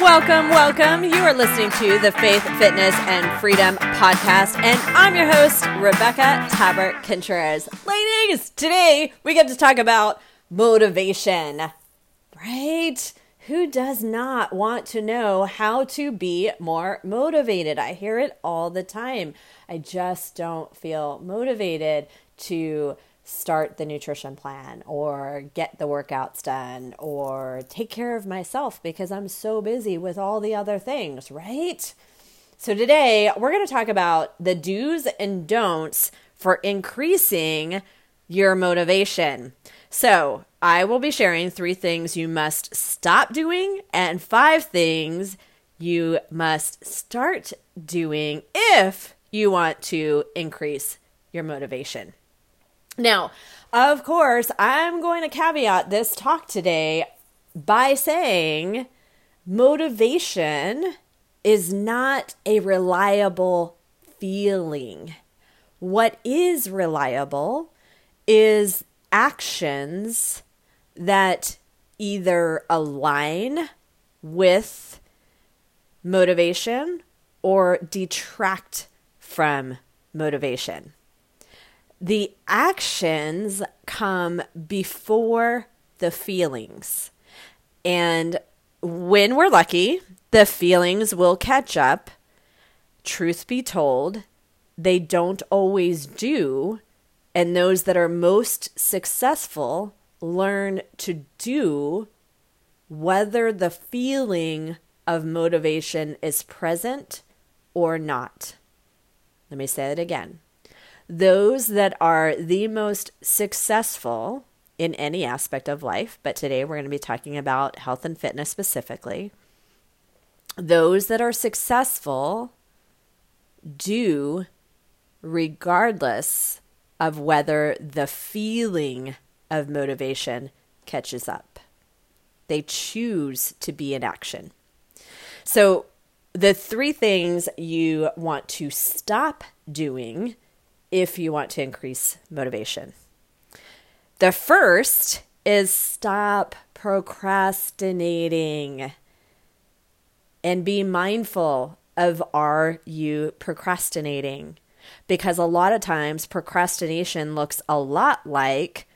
Welcome, welcome. You are listening to the Faith, Fitness, and Freedom podcast, and I'm your host, Rebecca Tabbert Contreras. Ladies, today we get to talk about motivation, right? Who does not want to know how to be more motivated? I hear it all the time. I just don't feel motivated to start the nutrition plan or get the workouts done or take care of myself because I'm so busy with all the other things, right? So, today we're going to talk about the do's and don'ts for increasing your motivation. So, I will be sharing three things you must stop doing and five things you must start doing if you want to increase your motivation. Now, of course, I'm going to caveat this talk today by saying motivation is not a reliable feeling. What is reliable is actions that either align with motivation or detract from motivation the actions come before the feelings. And when we're lucky, the feelings will catch up. Truth be told, they don't always do. And those that are most successful learn to do whether the feeling of motivation is present or not. Let me say it again those that are the most successful in any aspect of life, but today we're going to be talking about health and fitness specifically. Those that are successful do regardless of whether the feeling of motivation catches up. They choose to be in action. So, the three things you want to stop doing if you want to increase motivation. The first is stop procrastinating and be mindful of are you procrastinating? Because a lot of times procrastination looks a lot like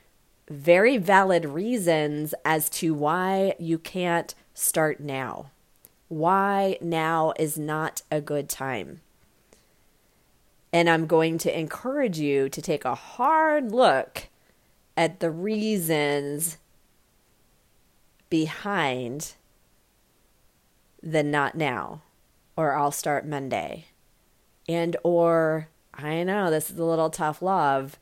very valid reasons as to why you can't start now. Why now is not a good time. And I'm going to encourage you to take a hard look at the reasons behind the not now or I'll start Monday. And or I know this is a little tough love.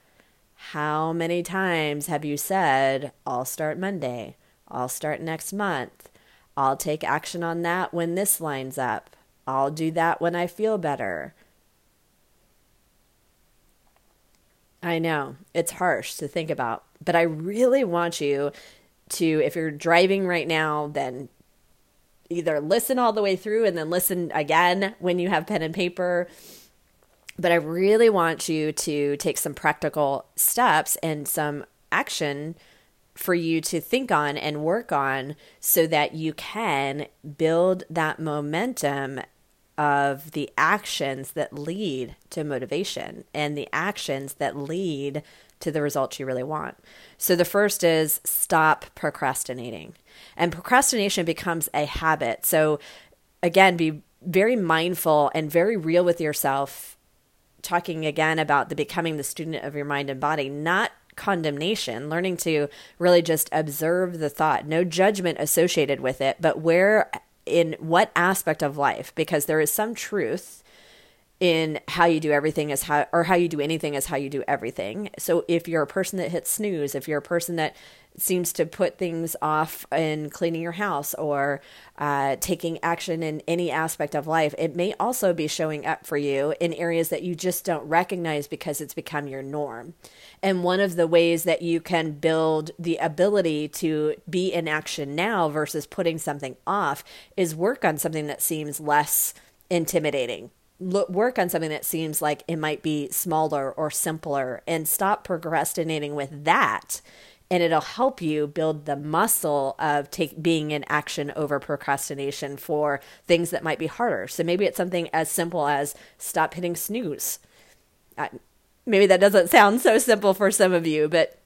How many times have you said, I'll start Monday? I'll start next month. I'll take action on that when this lines up. I'll do that when I feel better. I know it's harsh to think about, but I really want you to, if you're driving right now, then either listen all the way through and then listen again when you have pen and paper. But I really want you to take some practical steps and some action for you to think on and work on so that you can build that momentum of the actions that lead to motivation and the actions that lead to the results you really want. So the first is stop procrastinating. And procrastination becomes a habit. So again, be very mindful and very real with yourself talking again about the becoming the student of your mind and body, not condemnation, learning to really just observe the thought, no judgment associated with it, but where in what aspect of life because there is some truth in how you do everything is how or how you do anything is how you do everything. So if you're a person that hits snooze, if you're a person that seems to put things off in cleaning your house or uh, taking action in any aspect of life, it may also be showing up for you in areas that you just don't recognize because it's become your norm. And one of the ways that you can build the ability to be in action now versus putting something off is work on something that seems less intimidating. Look, work on something that seems like it might be smaller or simpler and stop procrastinating with that and it'll help you build the muscle of take being in action over procrastination for things that might be harder. So maybe it's something as simple as stop hitting snooze. Maybe that doesn't sound so simple for some of you, but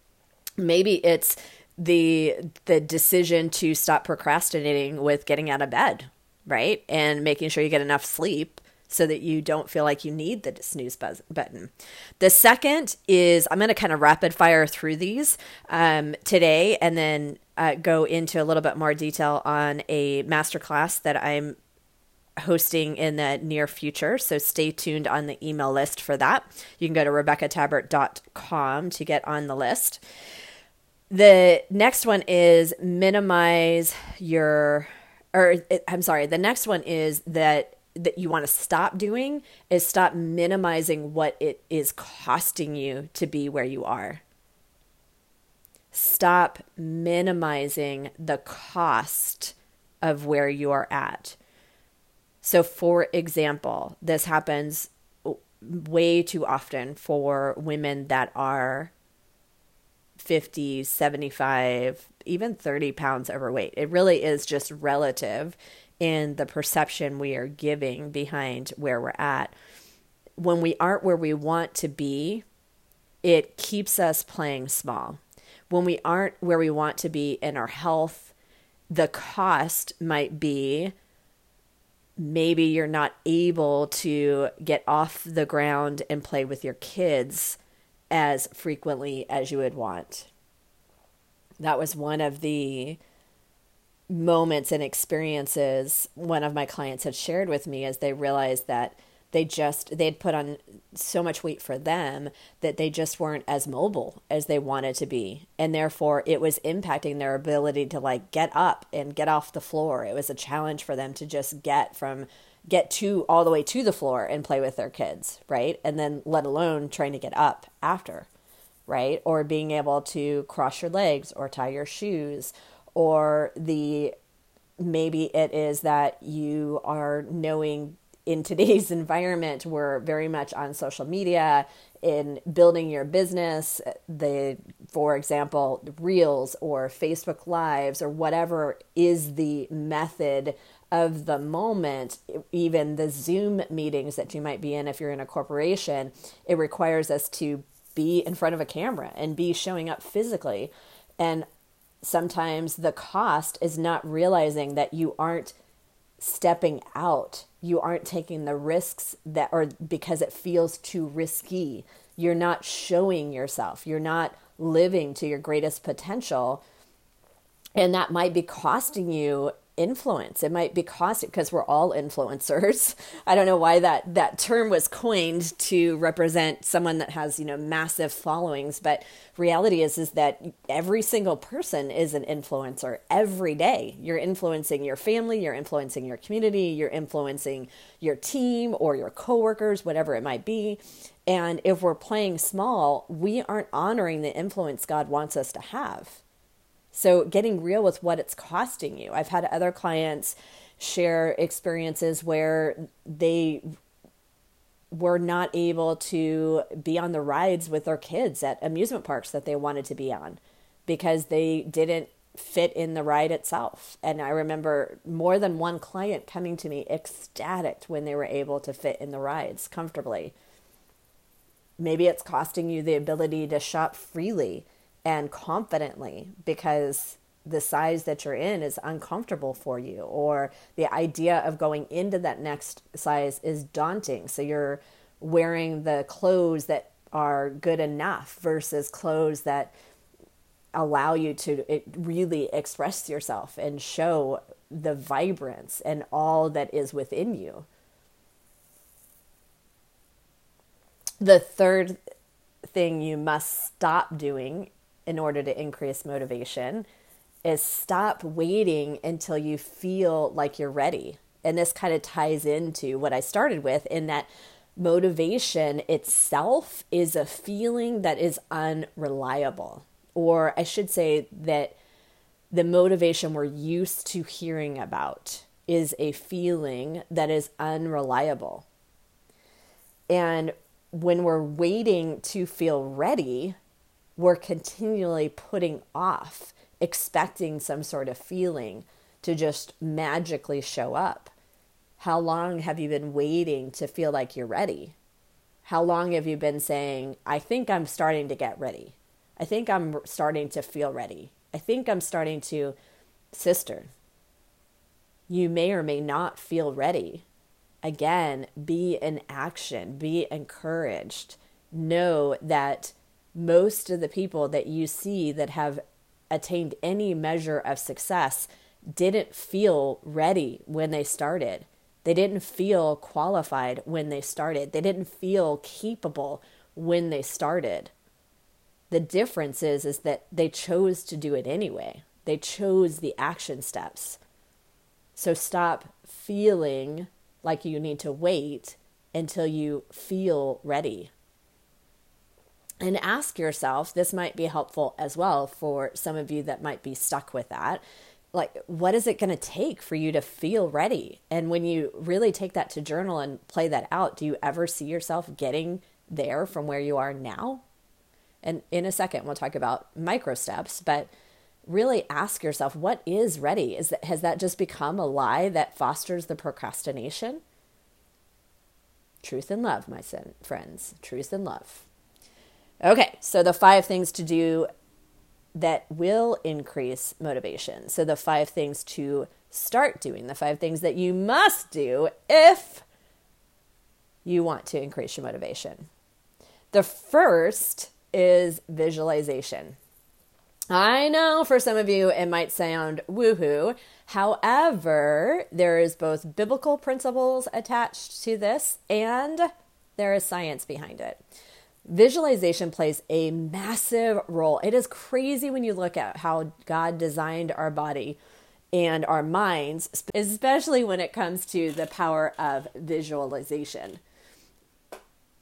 maybe it's the the decision to stop procrastinating with getting out of bed, right? And making sure you get enough sleep so that you don't feel like you need the snooze buzz button. The second is I'm going to kind of rapid fire through these um, today and then uh, go into a little bit more detail on a masterclass that I'm hosting in the near future. So stay tuned on the email list for that. You can go to RebeccaTabbert.com to get on the list. The next one is minimize your, or I'm sorry, the next one is that that you want to stop doing is stop minimizing what it is costing you to be where you are. Stop minimizing the cost of where you are at. So, for example, this happens way too often for women that are 50, 75, even 30 pounds overweight. It really is just relative in the perception we are giving behind where we're at. When we aren't where we want to be, it keeps us playing small. When we aren't where we want to be in our health, the cost might be maybe you're not able to get off the ground and play with your kids as frequently as you would want. That was one of the moments and experiences one of my clients had shared with me as they realized that they just they'd put on so much weight for them that they just weren't as mobile as they wanted to be. And therefore it was impacting their ability to like get up and get off the floor. It was a challenge for them to just get from get to all the way to the floor and play with their kids right? And then let alone trying to get up after right? Or being able to cross your legs or tie your shoes or the maybe it is that you are knowing in today's environment we're very much on social media in building your business the for example reels or facebook lives or whatever is the method of the moment. Even the zoom meetings that you might be in if you're in a corporation it requires us to be in front of a camera and be showing up physically. And sometimes the cost is not realizing that you aren't stepping out. You aren't taking the risks that or because it feels too risky. You're not showing yourself. You're not living to your greatest potential. And that might be costing you influence. It might be costing because we're all influencers. I don't know why that that term was coined to represent someone that has, you know, massive followings, but reality is is that every single person is an influencer every day. You're influencing your family, you're influencing your community, you're influencing your team or your coworkers, whatever it might be. And if we're playing small, we aren't honoring the influence God wants us to have. So, getting real with what it's costing you. I've had other clients share experiences where they were not able to be on the rides with their kids at amusement parks that they wanted to be on because they didn't fit in the ride itself. And I remember more than one client coming to me ecstatic when they were able to fit in the rides comfortably. Maybe it's costing you the ability to shop freely and confidently because the size that you're in is uncomfortable for you or the idea of going into that next size is daunting. So you're wearing the clothes that are good enough versus clothes that allow you to really express yourself and show the vibrance and all that is within you. The third thing you must stop doing in order to increase motivation is stop waiting until you feel like you're ready. And this kind of ties into what I started with in that motivation itself is a feeling that is unreliable. Or I should say that the motivation we're used to hearing about is a feeling that is unreliable. And when we're waiting to feel ready, we're continually putting off expecting some sort of feeling to just magically show up. How long have you been waiting to feel like you're ready? How long have you been saying, I think I'm starting to get ready? I think I'm starting to feel ready. I think I'm starting to, sister, you may or may not feel ready. Again, be in action, be encouraged. Know that most of the people that you see that have attained any measure of success didn't feel ready when they started. They didn't feel qualified when they started. They didn't feel capable when they started. The difference is is that they chose to do it anyway. They chose the action steps. So stop feeling like you need to wait until you feel ready. And ask yourself, this might be helpful as well for some of you that might be stuck with that. Like, what is it going to take for you to feel ready? And when you really take that to journal and play that out, do you ever see yourself getting there from where you are now? And in a second, we'll talk about micro steps, but really ask yourself what is ready is that has that just become a lie that fosters the procrastination truth and love my friends truth and love okay so the five things to do that will increase motivation so the five things to start doing the five things that you must do if you want to increase your motivation the first is visualization I know for some of you it might sound woohoo. However, there is both biblical principles attached to this and there is science behind it. Visualization plays a massive role. It is crazy when you look at how God designed our body and our minds, especially when it comes to the power of visualization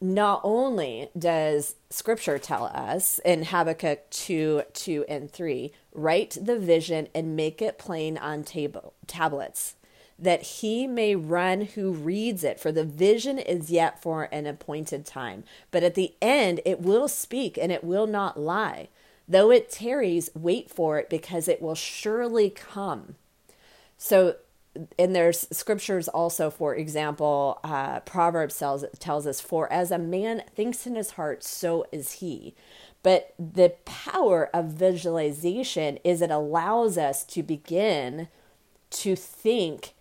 not only does scripture tell us in Habakkuk 2 2 and 3, write the vision and make it plain on table, tablets, that he may run who reads it. For the vision is yet for an appointed time, but at the end it will speak and it will not lie. Though it tarries, wait for it because it will surely come. So and there's scriptures also, for example, uh, Proverbs tells, tells us, For as a man thinks in his heart, so is he. But the power of visualization is it allows us to begin to think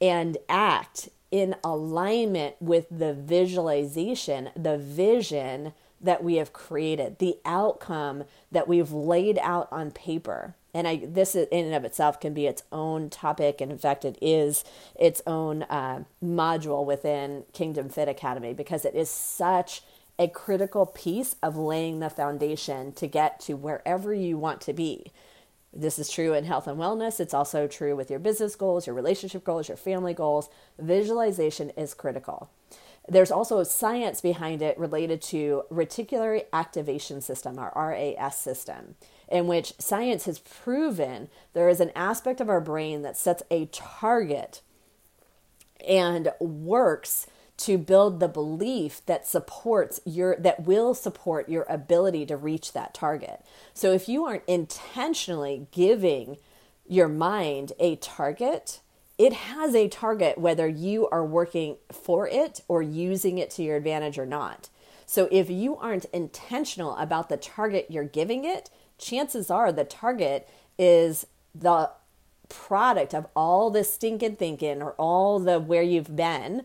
and act in alignment with the visualization, the vision that we have created, the outcome that we've laid out on paper and I this in and of itself can be its own topic, and in fact, it is its own uh, module within Kingdom Fit Academy because it is such a critical piece of laying the foundation to get to wherever you want to be. This is true in health and wellness. It's also true with your business goals, your relationship goals, your family goals. Visualization is critical. There's also science behind it related to reticular activation system, our RAS system in which science has proven there is an aspect of our brain that sets a target and works to build the belief that supports your that will support your ability to reach that target. So if you aren't intentionally giving your mind a target, it has a target whether you are working for it or using it to your advantage or not. So if you aren't intentional about the target you're giving it, chances are the target is the product of all the stinking thinking or all the where you've been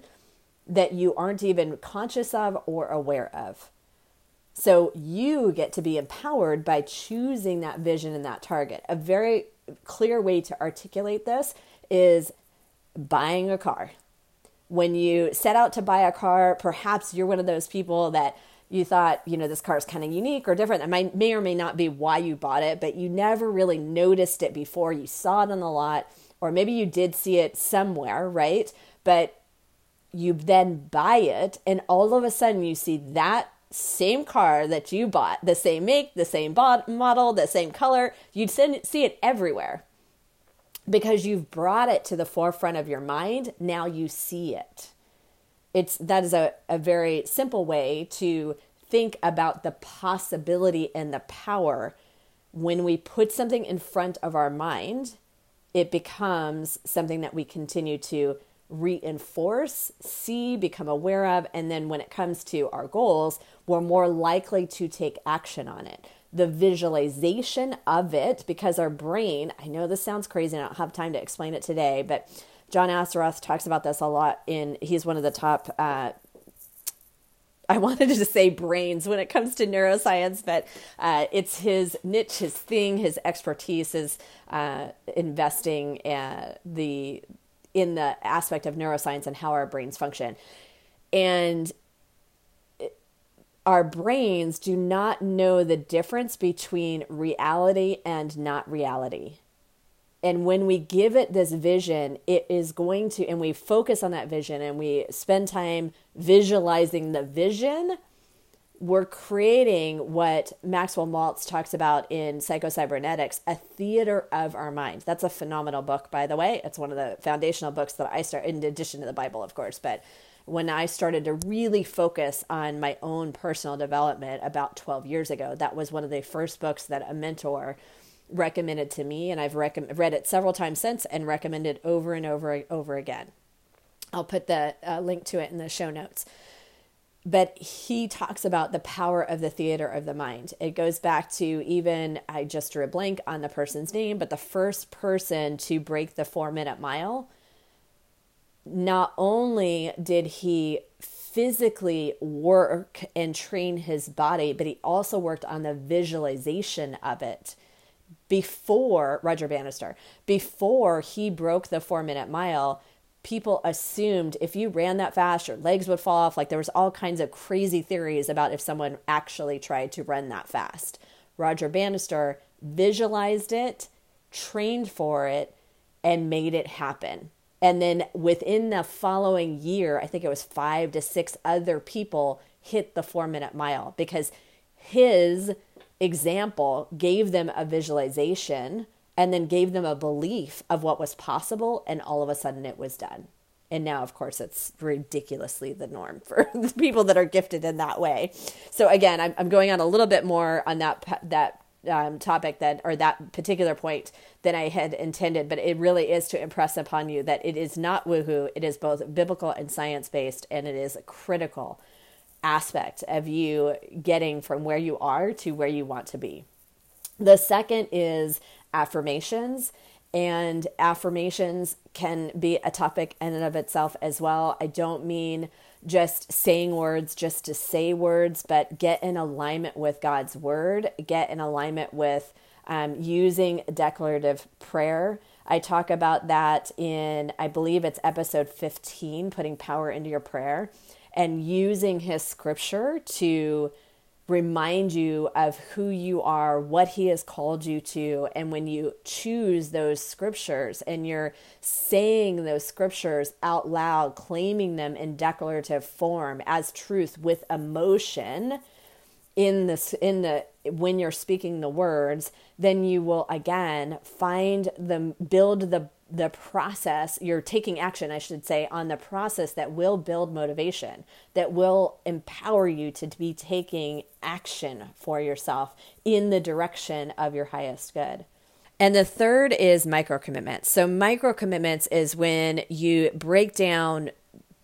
that you aren't even conscious of or aware of. So you get to be empowered by choosing that vision and that target. A very clear way to articulate this is buying a car. When you set out to buy a car, perhaps you're one of those people that you thought, you know, this car is kind of unique or different. That may or may not be why you bought it, but you never really noticed it before. You saw it on the lot, or maybe you did see it somewhere, right? But you then buy it, and all of a sudden you see that same car that you bought, the same make, the same model, the same color. You'd see it everywhere because you've brought it to the forefront of your mind. Now you see it it's that is a, a very simple way to think about the possibility and the power when we put something in front of our mind, it becomes something that we continue to reinforce, see, become aware of, and then when it comes to our goals, we're more likely to take action on it. The visualization of it, because our brain, I know this sounds crazy, and I don't have time to explain it today, but John Assaraf talks about this a lot in, he's one of the top uh, I wanted to say brains when it comes to neuroscience, but uh, it's his niche, his thing, his expertise is uh, investing uh, the in the aspect of neuroscience and how our brains function, and our brains do not know the difference between reality and not reality. And when we give it this vision, it is going to, and we focus on that vision and we spend time visualizing the vision, we're creating what Maxwell Maltz talks about in Psychocybernetics, a theater of our mind. That's a phenomenal book, by the way. It's one of the foundational books that I start, in addition to the Bible, of course. But when I started to really focus on my own personal development about 12 years ago, that was one of the first books that a mentor recommended to me, and I've rec- read it several times since and recommended over and over and over again. I'll put the uh, link to it in the show notes. But he talks about the power of the theater of the mind. It goes back to even, I just drew a blank on the person's name, but the first person to break the four minute mile, not only did he physically work and train his body, but he also worked on the visualization of it before Roger Bannister, before he broke the four minute mile, people assumed if you ran that fast, your legs would fall off. Like there was all kinds of crazy theories about if someone actually tried to run that fast. Roger Bannister visualized it, trained for it, and made it happen. And then within the following year, I think it was five to six other people hit the four minute mile because his example gave them a visualization and then gave them a belief of what was possible and all of a sudden it was done. And now of course it's ridiculously the norm for the people that are gifted in that way. So again i'm, I'm going on a little bit more on that that um, topic that or that particular point than i had intended but it really is to impress upon you that it is not woohoo. It is both biblical and science based and it is a critical aspect of you getting from where you are to where you want to be. The second is affirmations, and affirmations can be a topic in and of itself as well. I don't mean just saying words just to say words, but get in alignment with God's word, get in alignment with um, using declarative prayer. I talk about that in, I believe it's episode 15, putting power into your prayer and using his scripture to remind you of who you are, what he has called you to. And when you choose those scriptures and you're saying those scriptures out loud, claiming them in declarative form as truth with emotion in this in the when you're speaking the words then you will again find the build the the process, you're taking action, I should say, on the process that will build motivation, that will empower you to be taking action for yourself in the direction of your highest good. And the third is micro commitments. So, micro commitments is when you break down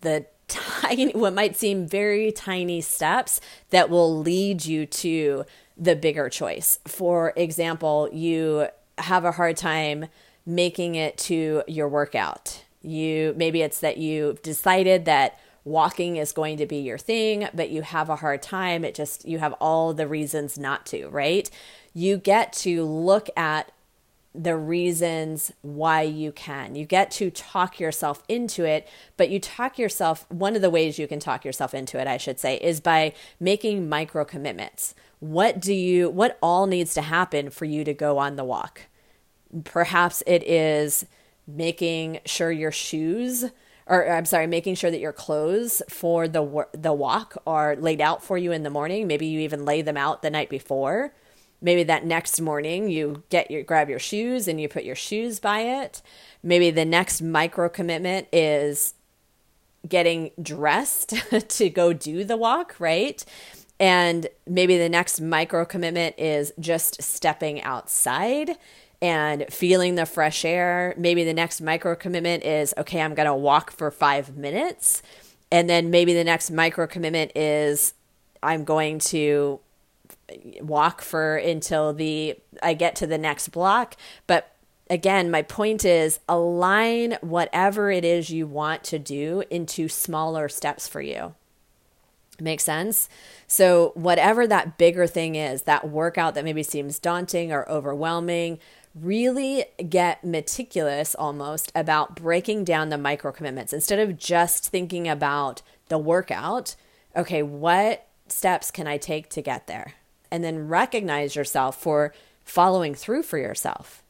the tiny, what might seem very tiny steps that will lead you to the bigger choice. For example, you have a hard time making it to your workout. You maybe it's that you've decided that walking is going to be your thing, but you have a hard time. It just you have all the reasons not to, right? You get to look at the reasons why you can. You get to talk yourself into it, but you talk yourself, one of the ways you can talk yourself into it, I should say, is by making micro commitments. What do you, what all needs to happen for you to go on the walk? Perhaps it is making sure your shoes or I'm sorry, making sure that your clothes for the the walk are laid out for you in the morning. Maybe you even lay them out the night before. Maybe that next morning you get your grab your shoes and you put your shoes by it. Maybe the next micro commitment is getting dressed to go do the walk, right? And maybe the next micro commitment is just stepping outside and feeling the fresh air. Maybe the next micro commitment is okay, I'm going to walk for five minutes. And then maybe the next micro commitment is I'm going to walk for until the I get to the next block. But again, my point is align whatever it is you want to do into smaller steps for you. Make sense? So, whatever that bigger thing is, that workout that maybe seems daunting or overwhelming, really get meticulous almost about breaking down the micro commitments instead of just thinking about the workout. Okay, what steps can I take to get there? And then recognize yourself for following through for yourself.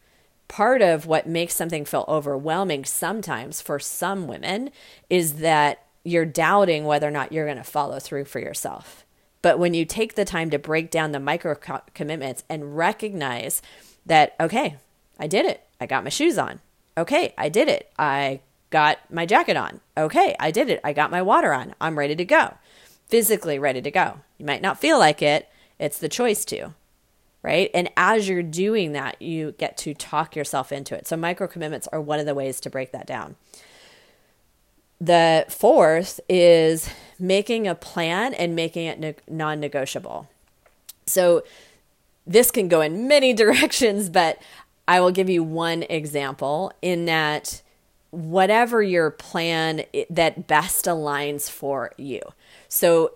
Part of what makes something feel overwhelming sometimes for some women is that you're doubting whether or not you're going to follow through for yourself. But when you take the time to break down the micro commitments and recognize that, okay, I did it. I got my shoes on. Okay, I did it. I got my jacket on. Okay, I did it. I got my water on. I'm ready to go. Physically ready to go. You might not feel like it. It's the choice to, right? And as you're doing that, you get to talk yourself into it. So micro commitments are one of the ways to break that down. The fourth is making a plan and making it non negotiable. So this can go in many directions, but I will give you one example in that whatever your plan that best aligns for you. So,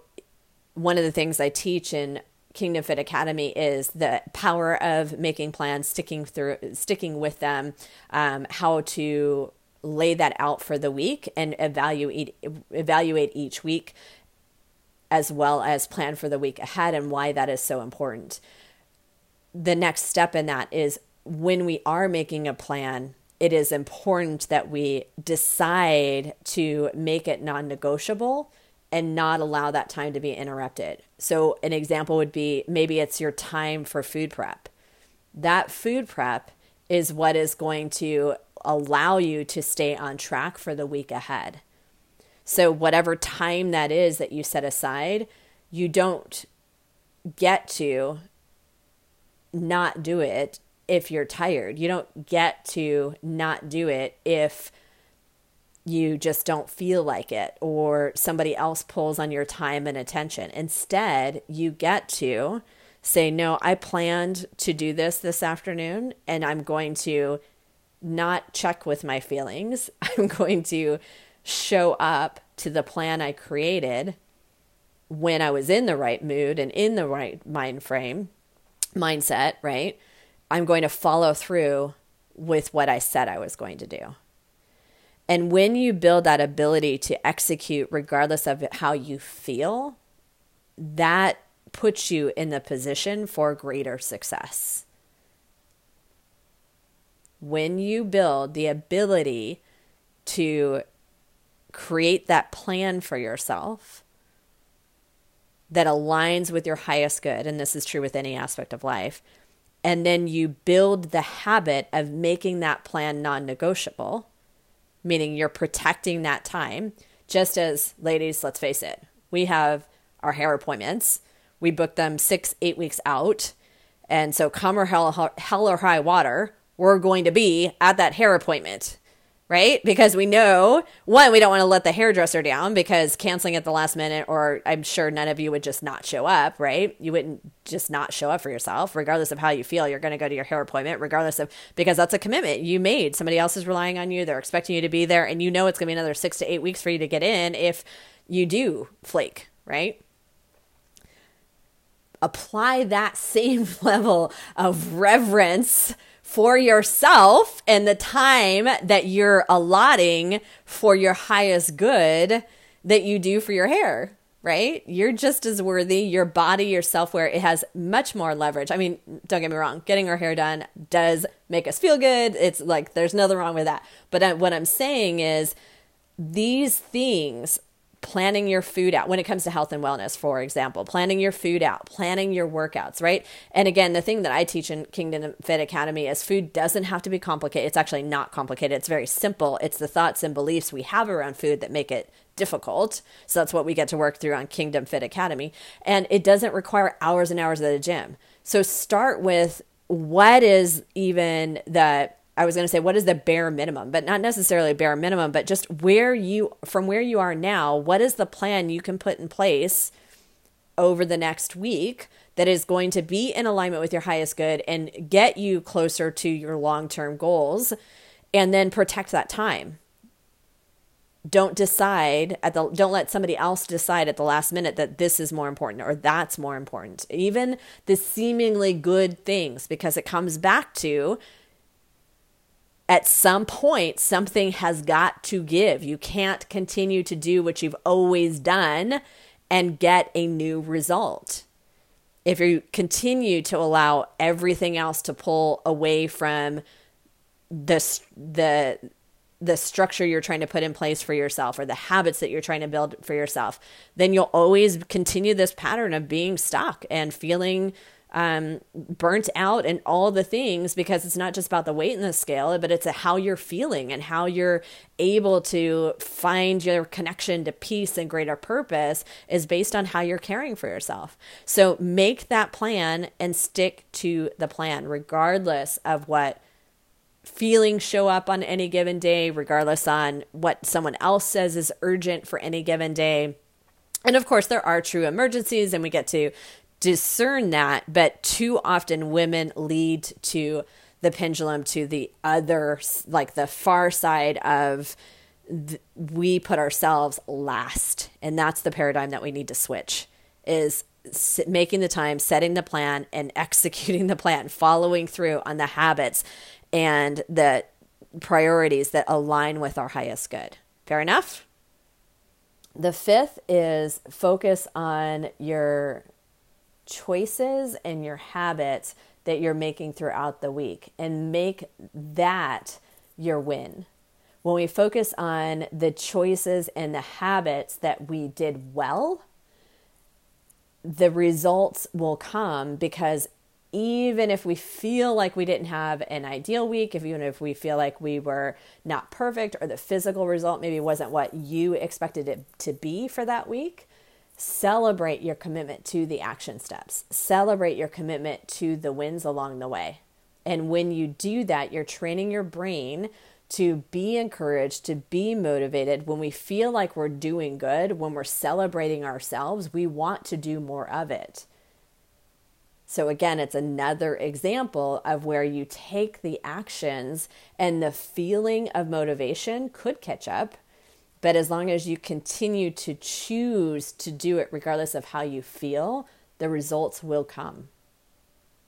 one of the things I teach in Kingdom Fit Academy is the power of making plans, sticking through, sticking with them, um, how to lay that out for the week and evaluate evaluate each week, as well as plan for the week ahead and why that is so important the next step in that is when we are making a plan, it is important that we decide to make it non negotiable and not allow that time to be interrupted. So, an example would be maybe it's your time for food prep. That food prep is what is going to allow you to stay on track for the week ahead. So, whatever time that is that you set aside, you don't get to not do it if you're tired. You don't get to not do it if you just don't feel like it or somebody else pulls on your time and attention. Instead, you get to say, No, I planned to do this this afternoon and I'm going to not check with my feelings. I'm going to show up to the plan I created when I was in the right mood and in the right mind frame mindset, right? I'm going to follow through with what I said I was going to do. And when you build that ability to execute, regardless of how you feel, that puts you in the position for greater success. When you build the ability to create that plan for yourself, that aligns with your highest good. And this is true with any aspect of life. And then you build the habit of making that plan non negotiable, meaning you're protecting that time. Just as, ladies, let's face it, we have our hair appointments. We book them six, eight weeks out. And so, come or hell, hell or high water, we're going to be at that hair appointment right? Because we know, one, we don't want to let the hairdresser down because canceling at the last minute, or I'm sure none of you would just not show up, right? You wouldn't just not show up for yourself, regardless of how you feel. You're going to go to your hair appointment, regardless of, because that's a commitment you made. Somebody else is relying on you. They're expecting you to be there, and you know it's going to be another six to eight weeks for you to get in if you do flake, right? Apply that same level of reverence for yourself and the time that you're allotting for your highest good that you do for your hair, right? You're just as worthy. Your body, your self worth, it has much more leverage. I mean, don't get me wrong, getting our hair done does make us feel good. It's like there's nothing wrong with that. But uh, what I'm saying is these things planning your food out when it comes to health and wellness, for example, planning your food out, planning your workouts, right? And again, the thing that I teach in Kingdom Fit Academy is food doesn't have to be complicated. It's actually not complicated. It's very simple. It's the thoughts and beliefs we have around food that make it difficult. So that's what we get to work through on Kingdom Fit Academy. And it doesn't require hours and hours at the gym. So start with what is even the I was going to say what is the bare minimum, but not necessarily bare minimum, but just where you from where you are now, what is the plan you can put in place over the next week that is going to be in alignment with your highest good and get you closer to your long-term goals and then protect that time. Don't decide at the don't let somebody else decide at the last minute that this is more important or that's more important. Even the seemingly good things because it comes back to at some point, something has got to give. You can't continue to do what you've always done and get a new result. If you continue to allow everything else to pull away from the the the structure you're trying to put in place for yourself or the habits that you're trying to build for yourself, then you'll always continue this pattern of being stuck and feeling um, burnt out and all the things because it's not just about the weight in the scale, but it's how you're feeling and how you're able to find your connection to peace and greater purpose is based on how you're caring for yourself. So make that plan and stick to the plan, regardless of what feelings show up on any given day, regardless on what someone else says is urgent for any given day. And of course, there are true emergencies, and we get to discern that, but too often women lead to the pendulum to the other, like the far side of th- we put ourselves last. And that's the paradigm that we need to switch is making the time, setting the plan, and executing the plan, following through on the habits and the priorities that align with our highest good. Fair enough? The fifth is focus on your choices and your habits that you're making throughout the week and make that your win. When we focus on the choices and the habits that we did well, the results will come because even if we feel like we didn't have an ideal week, if even if we feel like we were not perfect or the physical result maybe wasn't what you expected it to be for that week, Celebrate your commitment to the action steps. Celebrate your commitment to the wins along the way. And when you do that, you're training your brain to be encouraged, to be motivated. When we feel like we're doing good, when we're celebrating ourselves, we want to do more of it. So, again, it's another example of where you take the actions and the feeling of motivation could catch up but as long as you continue to choose to do it, regardless of how you feel, the results will come.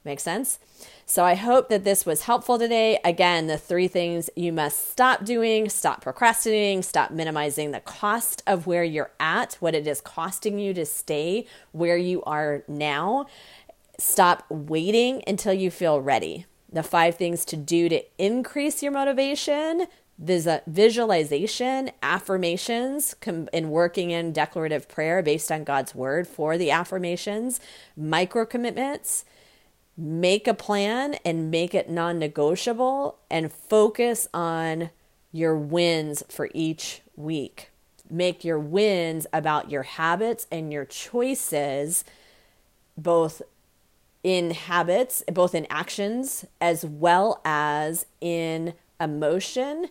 Make sense? So I hope that this was helpful today. Again, the three things you must stop doing stop procrastinating, stop minimizing the cost of where you're at, what it is costing you to stay where you are now. Stop waiting until you feel ready. The five things to do to increase your motivation visualization, affirmations, in working in declarative prayer based on God's word for the affirmations, micro commitments, make a plan and make it non negotiable, and focus on your wins for each week. Make your wins about your habits and your choices, both in habits, both in actions, as well as in emotion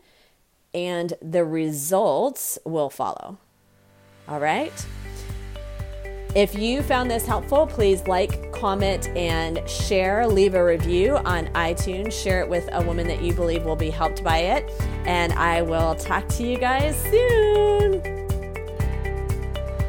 and the results will follow. All right? If you found this helpful, please like, comment, and share. Leave a review on iTunes. Share it with a woman that you believe will be helped by it. And I will talk to you guys soon.